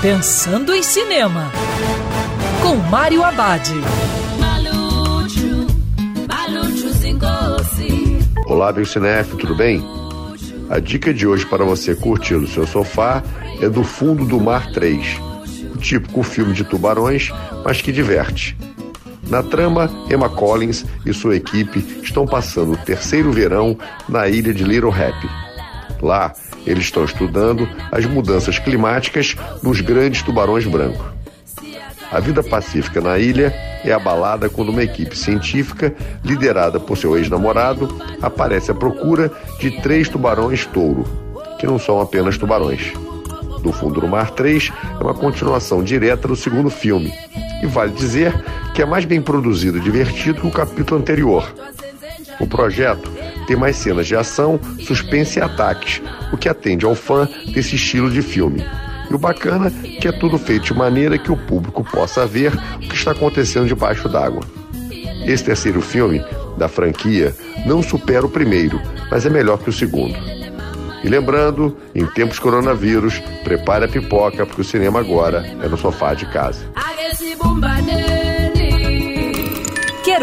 Pensando em Cinema, com Mário Abad. Olá, meu cinef, tudo bem? A dica de hoje para você curtir no seu sofá é do Fundo do Mar 3, o típico filme de tubarões, mas que diverte. Na trama, Emma Collins e sua equipe estão passando o terceiro verão na ilha de Little Happy. Lá, eles estão estudando as mudanças climáticas nos grandes tubarões brancos. A vida pacífica na ilha é abalada quando uma equipe científica, liderada por seu ex-namorado, aparece à procura de três tubarões touro, que não são apenas tubarões. Do Fundo do Mar 3 é uma continuação direta do segundo filme, e vale dizer que é mais bem produzido e divertido que o capítulo anterior. O projeto tem mais cenas de ação, suspense e ataques, o que atende ao fã desse estilo de filme. E o bacana é que é tudo feito de maneira que o público possa ver o que está acontecendo debaixo d'água. Esse terceiro filme da franquia não supera o primeiro, mas é melhor que o segundo. E lembrando, em tempos coronavírus, prepare a pipoca porque o cinema agora é no sofá de casa.